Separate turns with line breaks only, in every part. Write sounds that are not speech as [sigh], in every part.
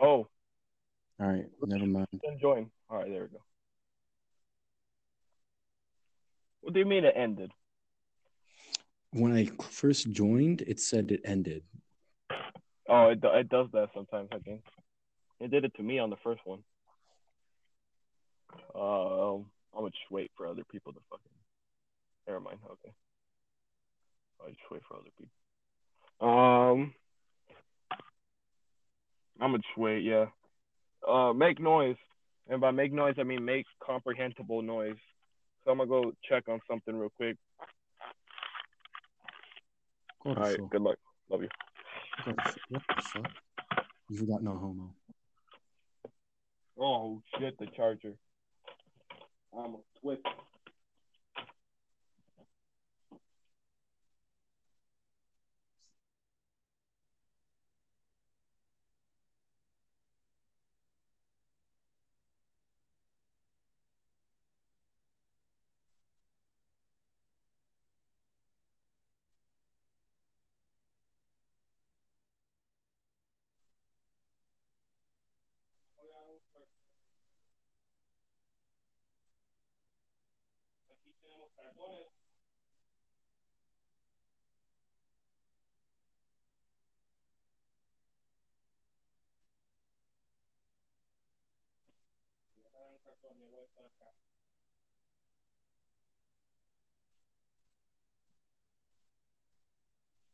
Oh,
All right, never mind.
then join. All right, there we go. What do you mean it ended?
When I first joined, it said it ended.
Oh, it it does that sometimes. I think it did it to me on the first one. Um, I'm gonna just wait for other people to fucking. Never mind. Okay. I'll just wait for other people. Um, I'm gonna just wait. Yeah. Uh, make noise, and by make noise I mean make comprehensible noise. So I'm gonna go check on something real quick. All right.
So.
Good luck. Love you.
So. You forgot no homo.
Oh shit! The charger. I'm a twist.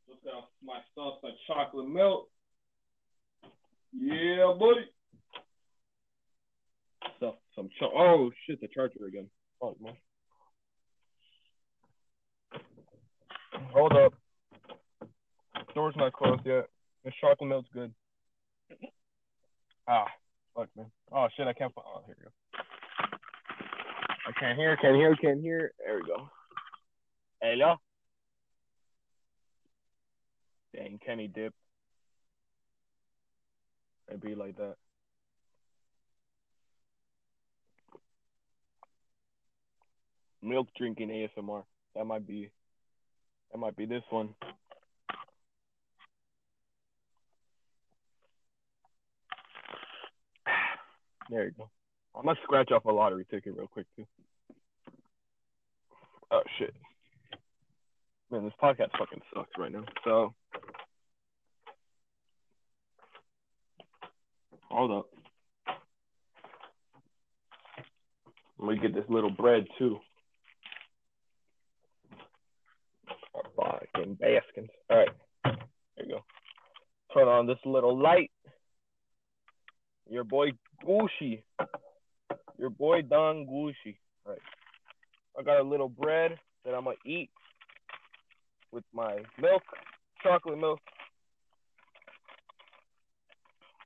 Just got my stuff like chocolate milk. Yeah, buddy. Stuff some cho- oh shit, the charger again. Fuck man. Hold up. Door's not closed yet. The chocolate milk's good. Ah, fuck man. Oh shit, I can't. Oh, here we go. I can't hear. Can't hear. Can't hear. There we go. Hello. Dang, Kenny dip. It'd be like that. Milk drinking ASMR. That might be. That might be this one. There you go. I'm gonna scratch off a lottery ticket real quick too. Oh shit. Man, this podcast fucking sucks right now. So hold up. Let me get this little bread too. Fucking Baskins. All right, there you go. Turn on this little light. Your boy Gucci. Your boy Don Gucci. All right. I got a little bread that I'm gonna eat with my milk, chocolate milk,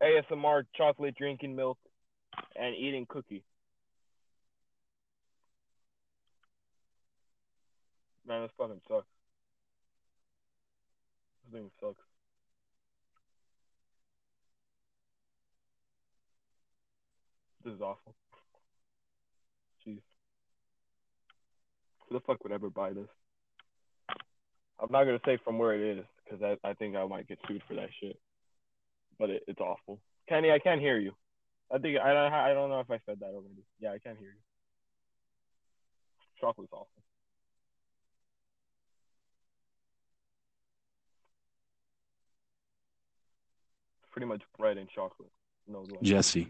ASMR chocolate drinking milk, and eating cookie. Man, this fucking sucks. This thing sucks. This is awful. Jeez. Who the fuck would ever buy this? I'm not gonna say from where it is because I, I think I might get sued for that shit. But it, it's awful. Kenny, I can't hear you. I think I I don't know if I said that already. Yeah, I can't hear you. Chocolate's awful. Pretty much bread and chocolate. No. like-
Jesse.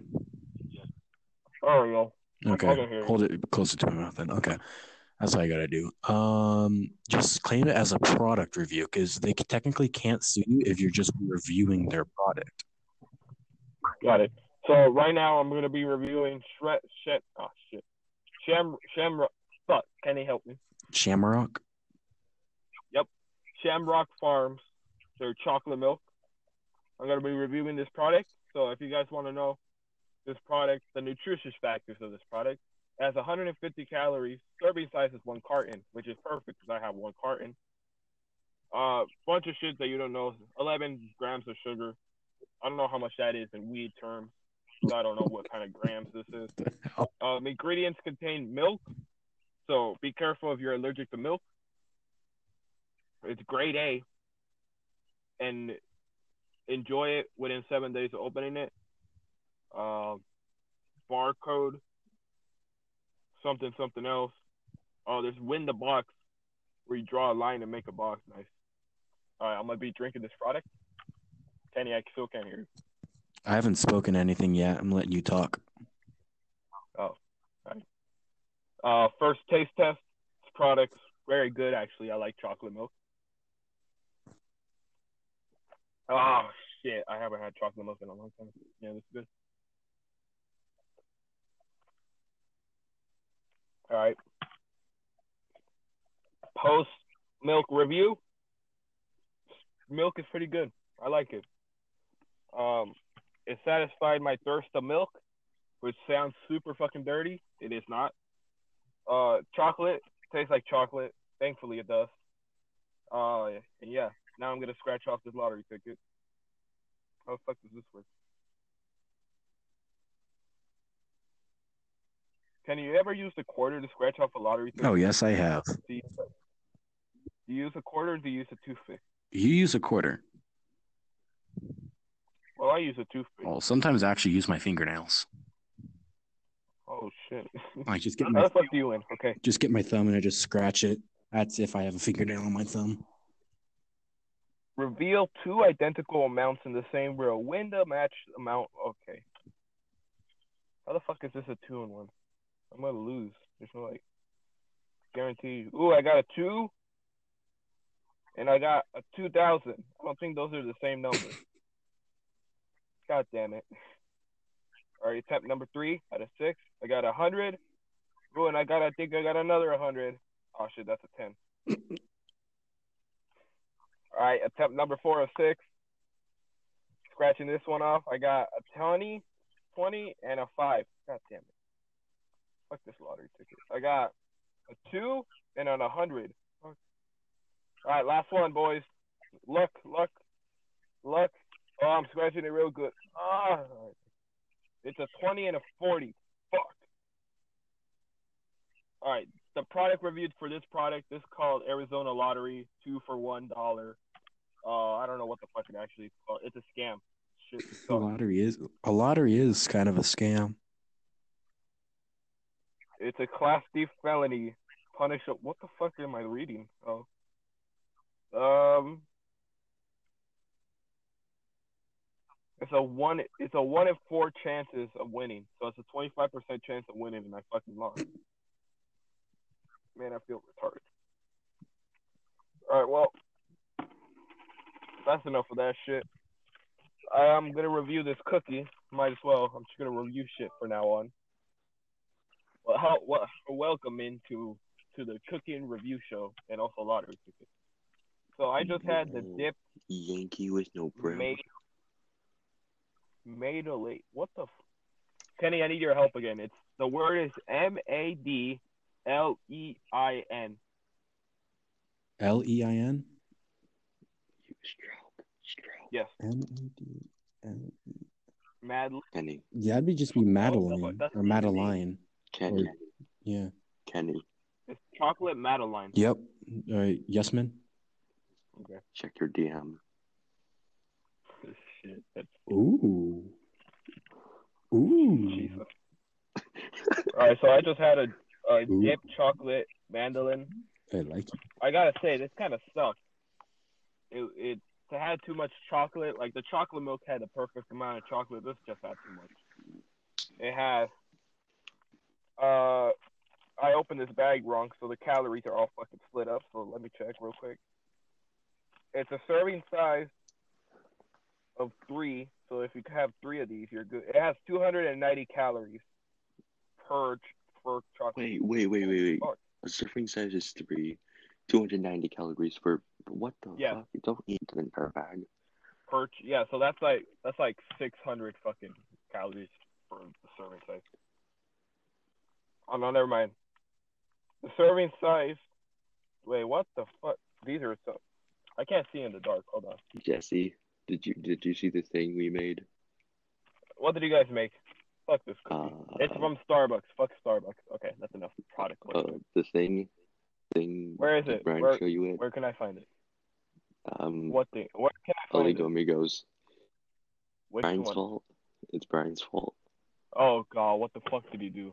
Oh
Okay,
you.
hold it closer to my mouth then. Okay, that's all I gotta do. Um, just claim it as a product review because they technically can't sue you if you're just reviewing their product.
Got it. So right now I'm gonna be reviewing Shred Shed oh shit. Sham Shamrock fuck, can he help me?
Shamrock. Yep.
Shamrock Farms, their chocolate milk. I'm gonna be reviewing this product. So if you guys want to know this product, the nutritious factors of this product, it has 150 calories. Serving size is one carton, which is perfect because I have one carton. Uh, bunch of shit that you don't know. 11 grams of sugar. I don't know how much that is in weed terms. So I don't know what kind of grams this is. [laughs] Um, ingredients contain milk, so be careful if you're allergic to milk. It's grade A, and enjoy it within seven days of opening it. um, barcode, something something else. Oh, there's win the box, where you draw a line and make a box. Nice. All right, I'm gonna be drinking this product. Kenny, I still can't hear you.
I haven't spoken anything yet. I'm letting you talk.
Uh, first taste test. This product's very good, actually. I like chocolate milk. Oh shit! I haven't had chocolate milk in a long time. Yeah, this is good. All right. Post milk review. Milk is pretty good. I like it. Um, it satisfied my thirst of milk, which sounds super fucking dirty. It is not. Uh, chocolate tastes like chocolate. Thankfully, it does. Uh, yeah, now I'm gonna scratch off this lottery ticket. How the fuck does this work? Can you ever use the quarter to scratch off a lottery ticket?
Oh, yes, I have.
Do you, do you use a quarter or do you use a toothpick?
You use a quarter.
Well, I use a toothpick.
Well, sometimes I actually use my fingernails.
Oh shit.
I just [laughs] get my.
How the fuck do you win? Okay.
just get my thumb and I just scratch it. That's if I have a fingernail on my thumb.
Reveal two identical amounts in the same row. Win the match amount. Okay. How the fuck is this a two and one? I'm gonna lose. There's no like guarantee. Ooh, I got a two, and I got a two thousand. I don't think those are the same numbers. [coughs] God damn it. All right, attempt number three out of six. I got a hundred. Ooh, and I got. I think I got another hundred. Oh shit, that's a ten. [laughs] All right, attempt number four of six. Scratching this one off. I got a 20, 20, and a five. God damn it. Fuck this lottery ticket. I got a two and an 100. All right, last one, boys. Luck, luck, luck. Oh, I'm scratching it real good. Ah, it's a 20 and a 40. Fuck. All right, the product reviewed for this product. This is called Arizona Lottery, two for one dollar. Uh, I don't know what the fuck it actually is called. It's a scam. Shit.
A lottery is a lottery is kind of a scam.
It's a class D felony. Punish. What the fuck am I reading? Oh. Um. It's a one. It's a one in four chances of winning. So it's a twenty five percent chance of winning, and I fucking lost. Man, I feel retarded. All right, well, that's enough of that shit. I'm gonna review this cookie. Might as well. I'm just gonna review shit for now on. Well, how, well, welcome into to the cooking review show and also lottery tickets. So I just had the dip
Yankee with no brim.
made made a late. What the? F- Kenny, I need your help again. It's the word is M A D L E I N.
L E I N
You stroke, stroke.
Yes,
M E D L E.
Mad.
Kenny,
Yeah, that'd be just be oh, Madeline
that's
or. Madeline.
Kenny,
Or- Yeah.
Kenny.
It's chocolate Madeline.
Yep. All right. Yes, man.
Okay.
Check your DM.
Shit. That's
Ooh. Ooh.
Jesus. All right, so I just had a, a
Ooh.
dip chocolate mandolin.
I like it.
I gotta say, this kind of sucks. It it to had too much chocolate. Like the chocolate milk had the perfect amount of chocolate. This just had too much. It has. Uh, I opened this bag wrong, so the calories are all fucking split up. So let me check real quick. It's a serving size of three. So if you have three of these, you're good. It has 290 calories per per chocolate.
Wait, wait, wait, wait, wait. A serving size is three. 290 calories for what the
Yeah.
fuck? You don't eat the entire bag.
per yeah so that's like that's like 600 fucking calories for the serving size oh no never mind the serving size wait what the fuck these are so i can't see in the dark hold on
Jesse, did you did you see the thing we made?
what did you guys make fuck this
Uh,
it's from starbucks fuck starbucks okay that's enough product
uh, the thing, thing.
Where is it? Where-
show you it.
where can i find it
Um,
what thing where can i find it
Amigos.
which
Brian
one
Salt. It's Brian's fault.
Oh god, what the fuck did he do?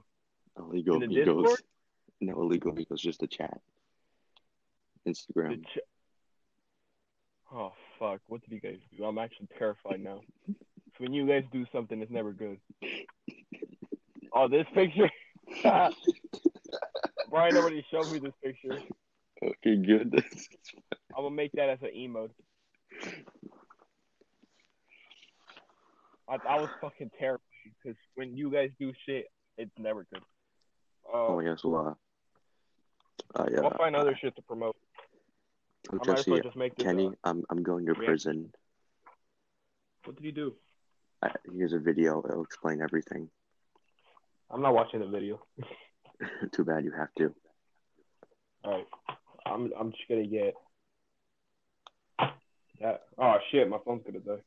Illegal
In
Amigos. No, illegal Amigos, just a chat.
The
Instagram.
ch- oh fuck, what did you guys do? I'm actually terrified now. So when you guys do something, it's never good. Oh, this picture. [laughs] Brian already showed me this picture.
Okay, good. [laughs]
I'm gonna make that as an emote. I, I was fucking terrified because when you guys do shit, it's never good. Uh,
oh, yes, well, uh, I,
I'll
uh,
find other shit to promote. I might as
Jesse,
well just make this.
Kenny,
uh,
I'm, I'm going to
Yeah.
prison.
what did you do?
I, here's a video. It'll explain everything.
I'm not watching the video. [laughs]
Too bad you have to.
All right, I'm I'm just gonna get that. Oh shit, my phone's gonna die.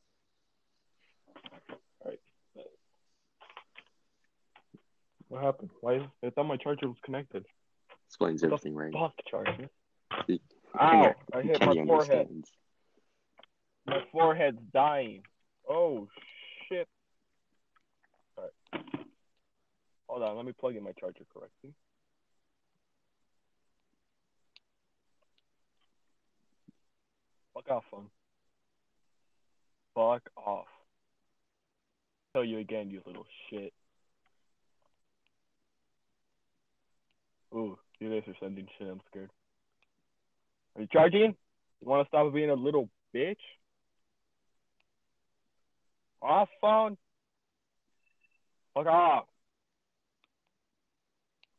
All right. What happened? Why? I thought my charger was connected.
Explains
What
everything right.
Fuck charger. Ow! I hit my forehead. My forehead's dying. Oh shit. Alright. Hold on, let me plug in my charger correctly. Fuck off. Fuck off. Tell you again, you little shit. Ooh, you guys are sending shit, I'm scared. Are you charging? You wanna stop being a little bitch? Off phone. Fuck off.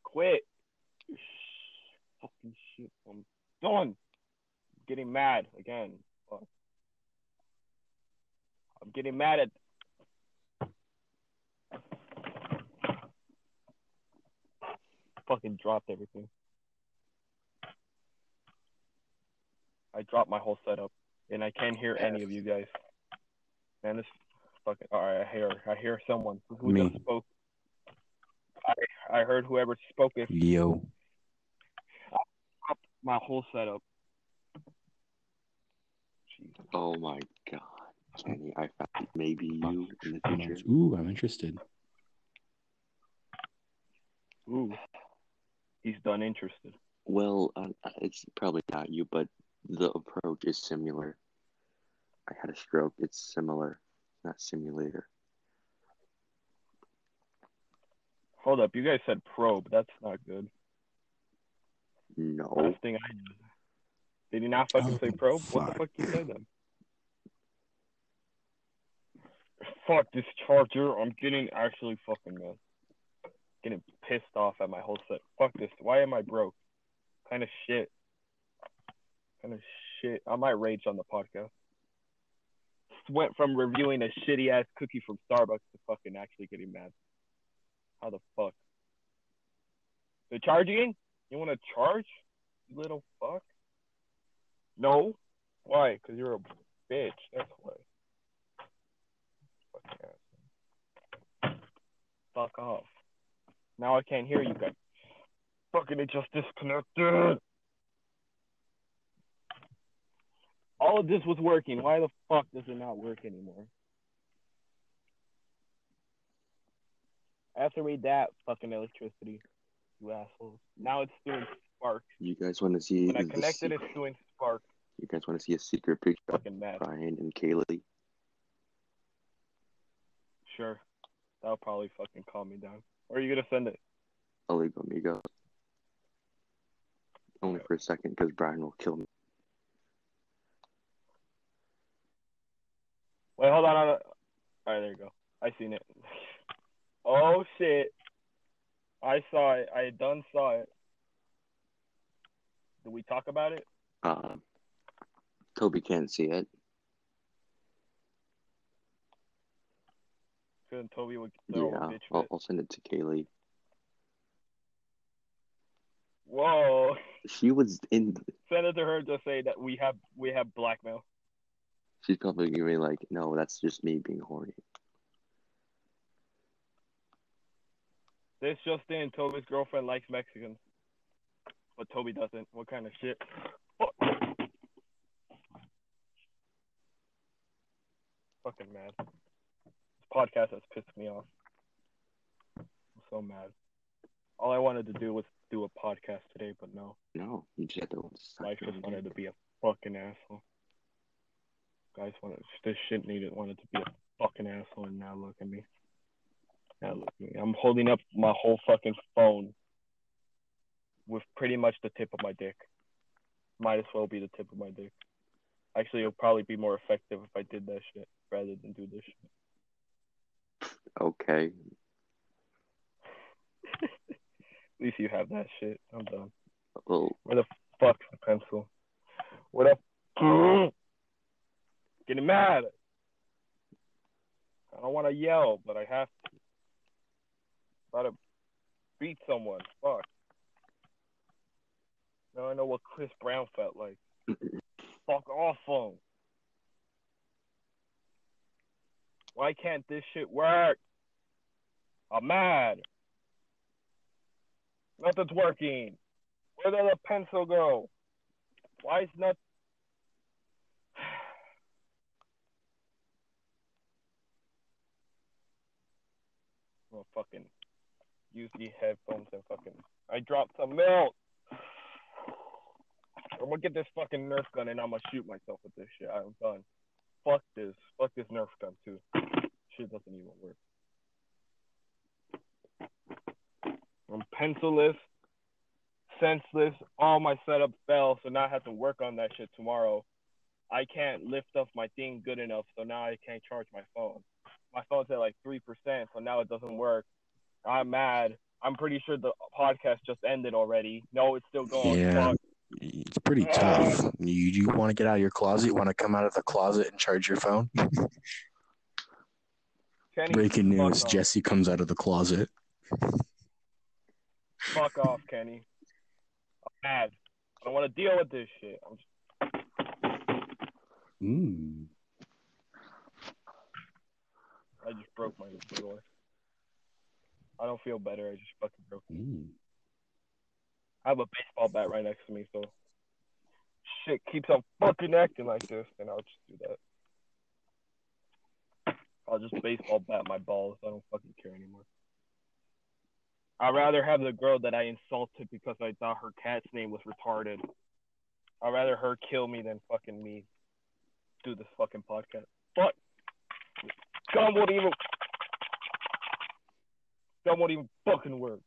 Quit. Fucking shit. I'm done. I'm getting mad again. I'm getting mad at. Fucking dropped everything. I dropped my whole setup, and I can't hear any of you guys. Man, this fucking. All right, I hear. I hear someone who
Me.
just spoke. I I heard whoever spoke it
Yo.
I dropped my whole setup. Jesus.
Oh my god. Kenny, I found maybe you in the future.
Ooh, I'm interested.
Ooh, he's done interested.
Well, uh, it's probably not you, but the approach is similar. I had a stroke. It's similar, not simulator.
Hold up, you guys said probe. That's not good.
No.
Last thing I knew. Did he not fucking
Oh,
say probe? What the
fuck.
fuck you said then? Fuck this charger. I'm getting actually fucking mad. Getting pissed off at my whole set. Fuck this. Why am I broke? Kind of shit. Kind of shit. I might rage on the podcast. Went from reviewing a shitty ass cookie from Starbucks to fucking actually getting mad. How the fuck? The charging? You want to charge? You little fuck? No. Why? Because you're a bitch. That's why. Fuck off. Now I can't hear you guys. Fucking it just disconnected. All of this was working. Why the fuck does it not work anymore? I have to read that fucking electricity, you assholes. Now it's doing spark.
You guys want to see?
When I connected, it's doing
You guys want to see a secret picture of
Fucking mad.
Brian and Kaylee?
Sure. That'll probably fucking calm me down. Or are you gonna send it?
Illegal amigo. Only for a second, because Brian will kill me.
Wait, hold on. hold on. All right, there you go. I seen it. [laughs] Oh shit! I saw it. I done saw it. Did we talk about it?
Uh, Toby can't see it.
Toby would throw
Yeah, I'll. I'll send it to Kaylee.
Whoa!
She was in. [laughs]
Send it to her. to say that we have we have blackmail.
She's probably gonna be like, "No, that's just me being horny."
This just in: Toby's girlfriend likes Mexicans, but Toby doesn't. What kind of shit? Fuck. Fucking mad. This podcast has pissed me off. I'm so mad. All I wanted to do was do a podcast today, but no.
No, you just had to
Life just wanted to be a fucking asshole. Guys wanted this shit needed wanted to be a fucking asshole, and now look at me. Now look at me. I'm holding up my whole fucking phone with pretty much the tip of my dick. Might as well be the tip of my dick. Actually, it'll probably be more effective if I did that shit rather than do this shit.
Okay. [laughs]
At least you have that shit. I'm done. Oh.
Well,
Fuck the pencil. What up? Getting mad. I don't want to yell, but I have to. About to beat someone. Fuck. Now I know what Chris Brown felt like. [laughs] Fuck off phone. Why can't this shit work? I'm mad. Nothing's working. Where did the pencil go? Why is not? [sighs] Well, fucking use the headphones and fucking. I dropped some milk. I'm gonna get this fucking Nerf gun and I'm gonna shoot myself with this shit. I'm done. Fuck this. Fuck this Nerf gun too. Shit doesn't even work. I'm pencilless, senseless. All my setup fell, so now I have to work on that shit tomorrow. I can't lift up my thing good enough, so now I can't charge my phone. My phone's at like three percent, so now it doesn't work. I'm mad. I'm pretty sure the podcast just ended already. No, it's still going.
Yeah. It's pretty tough. You you want to get out of your closet? You want to come out of the closet and charge your phone?
Kenny,
Breaking news. Jesse comes out of the closet.
Fuck off, Kenny. I'm mad. I don't want to deal with this shit. I'm just,
Mm.
I just broke my door. I don't feel better. I just fucking broke. it.
Mm.
I have a baseball bat right next to me, so shit keeps on fucking acting like this, then I'll just do that. I'll just baseball bat my balls. I don't fucking care anymore. I'd rather have the girl that I insulted because I thought her cat's name was retarded. I'd rather her kill me than fucking me do this fucking podcast. But gun won't even gun won't even fucking work.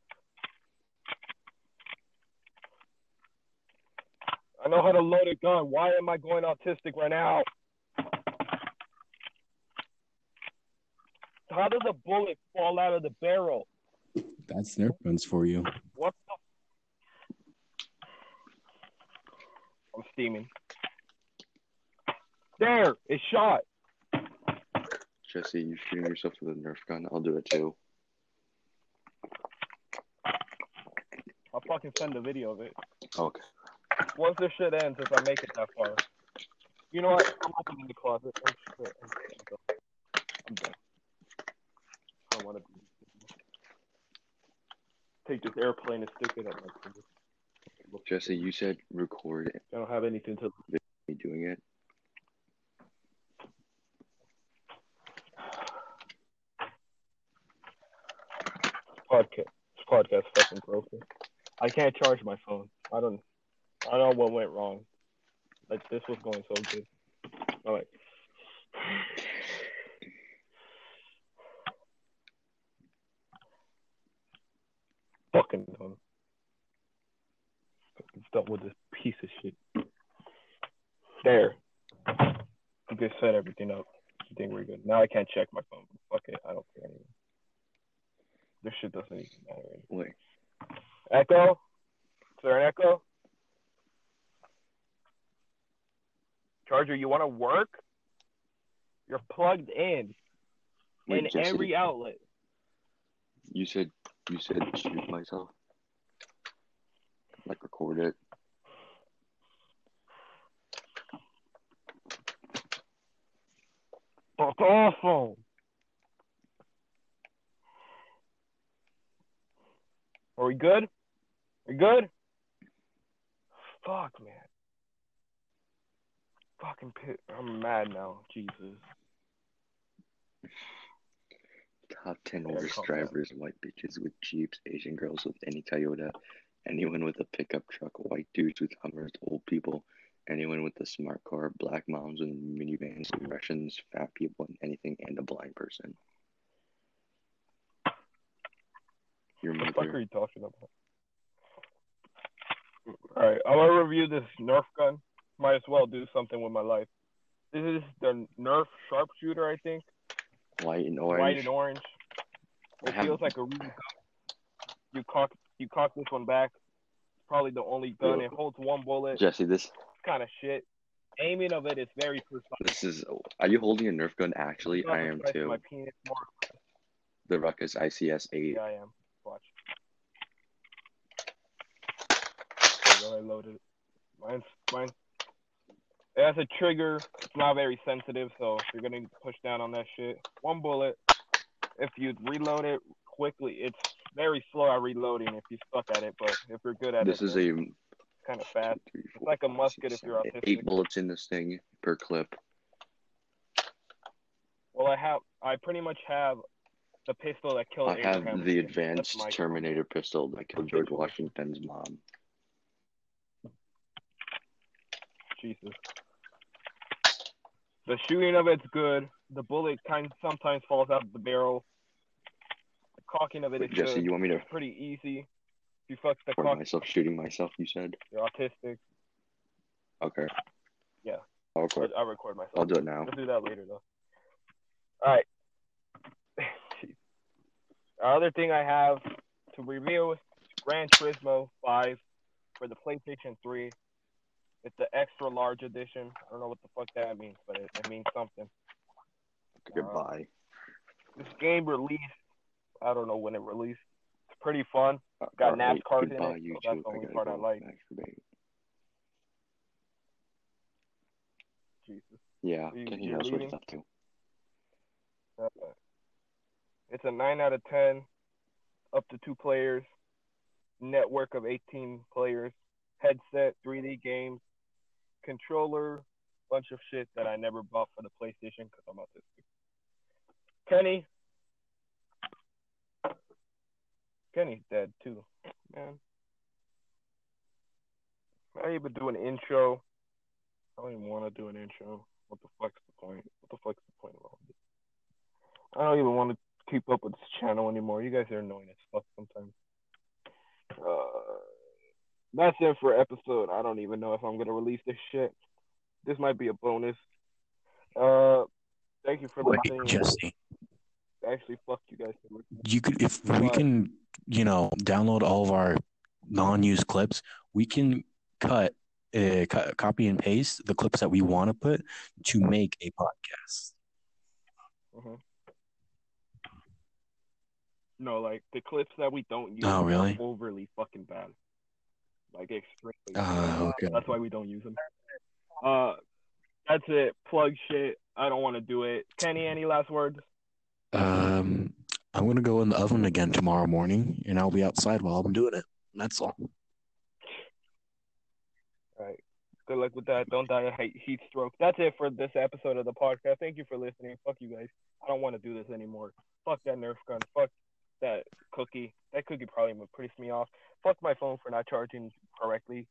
I know how to load a gun. Why am I going autistic right now? How does a bullet fall out of the barrel?
That's Nerf guns for you.
What the? I'm steaming. There, it shot.
Jesse, you shooting yourself with a Nerf gun? I'll do it too.
I'll fucking send a video of it.
Okay.
Once this shit ends, if I make it that far. You know what? I'm opening the closet. Oh, shit. I'm done. I'm done. I don't want to take this airplane and stick it at my finger.
Jesse, you said record it.
I don't have anything to.
me doing it.
podcast. This podcast fucking broken. I can't charge my phone. I don't. Know what went wrong. Like this was going so good. All right. Fucking done. Done with this piece of shit. There. You just set everything up. I think we're good. Now I can't check my phone. Fuck it. I don't care anymore. This shit doesn't even matter anymore.
Wait.
Echo? Is there an echo? Charger, you want to work? You're plugged in
Wait,
in every outlet.
You said you said shoot myself. Like record it.
Fuck off. Are we good? We good? Fuck, man. Fucking pit. I'm mad now. Jesus.
Top 10
Yeah,
worst drivers white bitches with Jeeps, Asian girls with any Toyota, anyone with a pickup truck, white dudes with Hummers, old people, anyone with a smart car, black moms with minivans, Russians, fat people, and anything, and a blind person. Your
What the fuck are you talking about? Alright, I'm gonna review this Nerf gun. Might as well do something with my life. This is the Nerf sharpshooter, I think.
White and orange.
White and orange. It
have-
feels like a really you cock you cock this one back. It's probably the only gun. It holds one bullet.
Jesse, this
kind of shit. Aiming of it is very precise.
this is. Are you holding a Nerf gun? Actually, I am too.
My penis more.
The Rukkus ICS 8.
Yeah, I am. Watch. I loaded it. Mine's has a trigger. It's not very sensitive, so you're gonna push down on that shit. One bullet. If you reload it quickly, it's very slow at reloading if you suck at it, but if you're good at it,
This
is
a
kind of fast.
two, three, four,
like a musket
six,
if you're autistic.
Eight bullets in this thing per clip.
Well, I have. I pretty much have the pistol that killed
I have the advanced
my-
Terminator pistol that killed George Washington's mom.
Jesus. The shooting of it's good. The bullet kind sometimes falls out of the barrel. The cocking of it is
Wait, Jesse,
good.
you want me to
pretty easy. If you fuck the cock,
myself shooting myself? You said.
you're autistic.
Okay.
Yeah.
I'll record.
I'll record myself.
I'll do it now.
We'll do that later though. All right. The [sighs] other thing I have to review is Gran Turismo 5 for the PlayStation 3. It's the extra large edition. I don't know what the fuck that means, but it, it means something.
Goodbye.
This game released. I don't know when it released. It's pretty fun. got
All right,
NASCARs in it, so that's the only
gotta
part I like. Jesus.
Yeah,
You- you're
knows what he's up to.
Uh, it's a 9 out of 10, up to two players, network of 18 players, headset, 3D games, controller, bunch of shit that I never bought for the PlayStation because I'm autistic. Kenny. Kenny's dead too, man. I even do an intro. I don't even want to do an intro. What the fuck's the point? What the fuck's the point of all this? I don't even want to keep up with this channel anymore. You guys are annoying as fuck sometimes. Uh, that's it for episode. I don't even know if I'm gonna release this shit. This might be a bonus. Uh, thank you for
Wait,
listening.
Jesse,
Actually, fuck you guys
you could if we can, you know, download all of our non-used clips. We can cut, uh, co- copy and paste the clips that we want to put to make a podcast.
hmm No, like the clips that we don't use
Oh, really?
are overly fucking bad. Like extremely.
Ah, okay.
That's why we don't use them. Uh, that's it. Plug shit. I don't want to do it. Kenny, any last words?
Um, I'm gonna go in the oven again tomorrow morning, and I'll be outside while I'm doing it. That's all.
All right. Good luck with that. Don't die of heat heat stroke. That's it for this episode of the podcast. Thank you for listening. Fuck you guys. I don't want to do this anymore. Fuck that Nerf gun. Fuck that cookie. That cookie probably would piss me off. Fuck my phone for not charging correctly.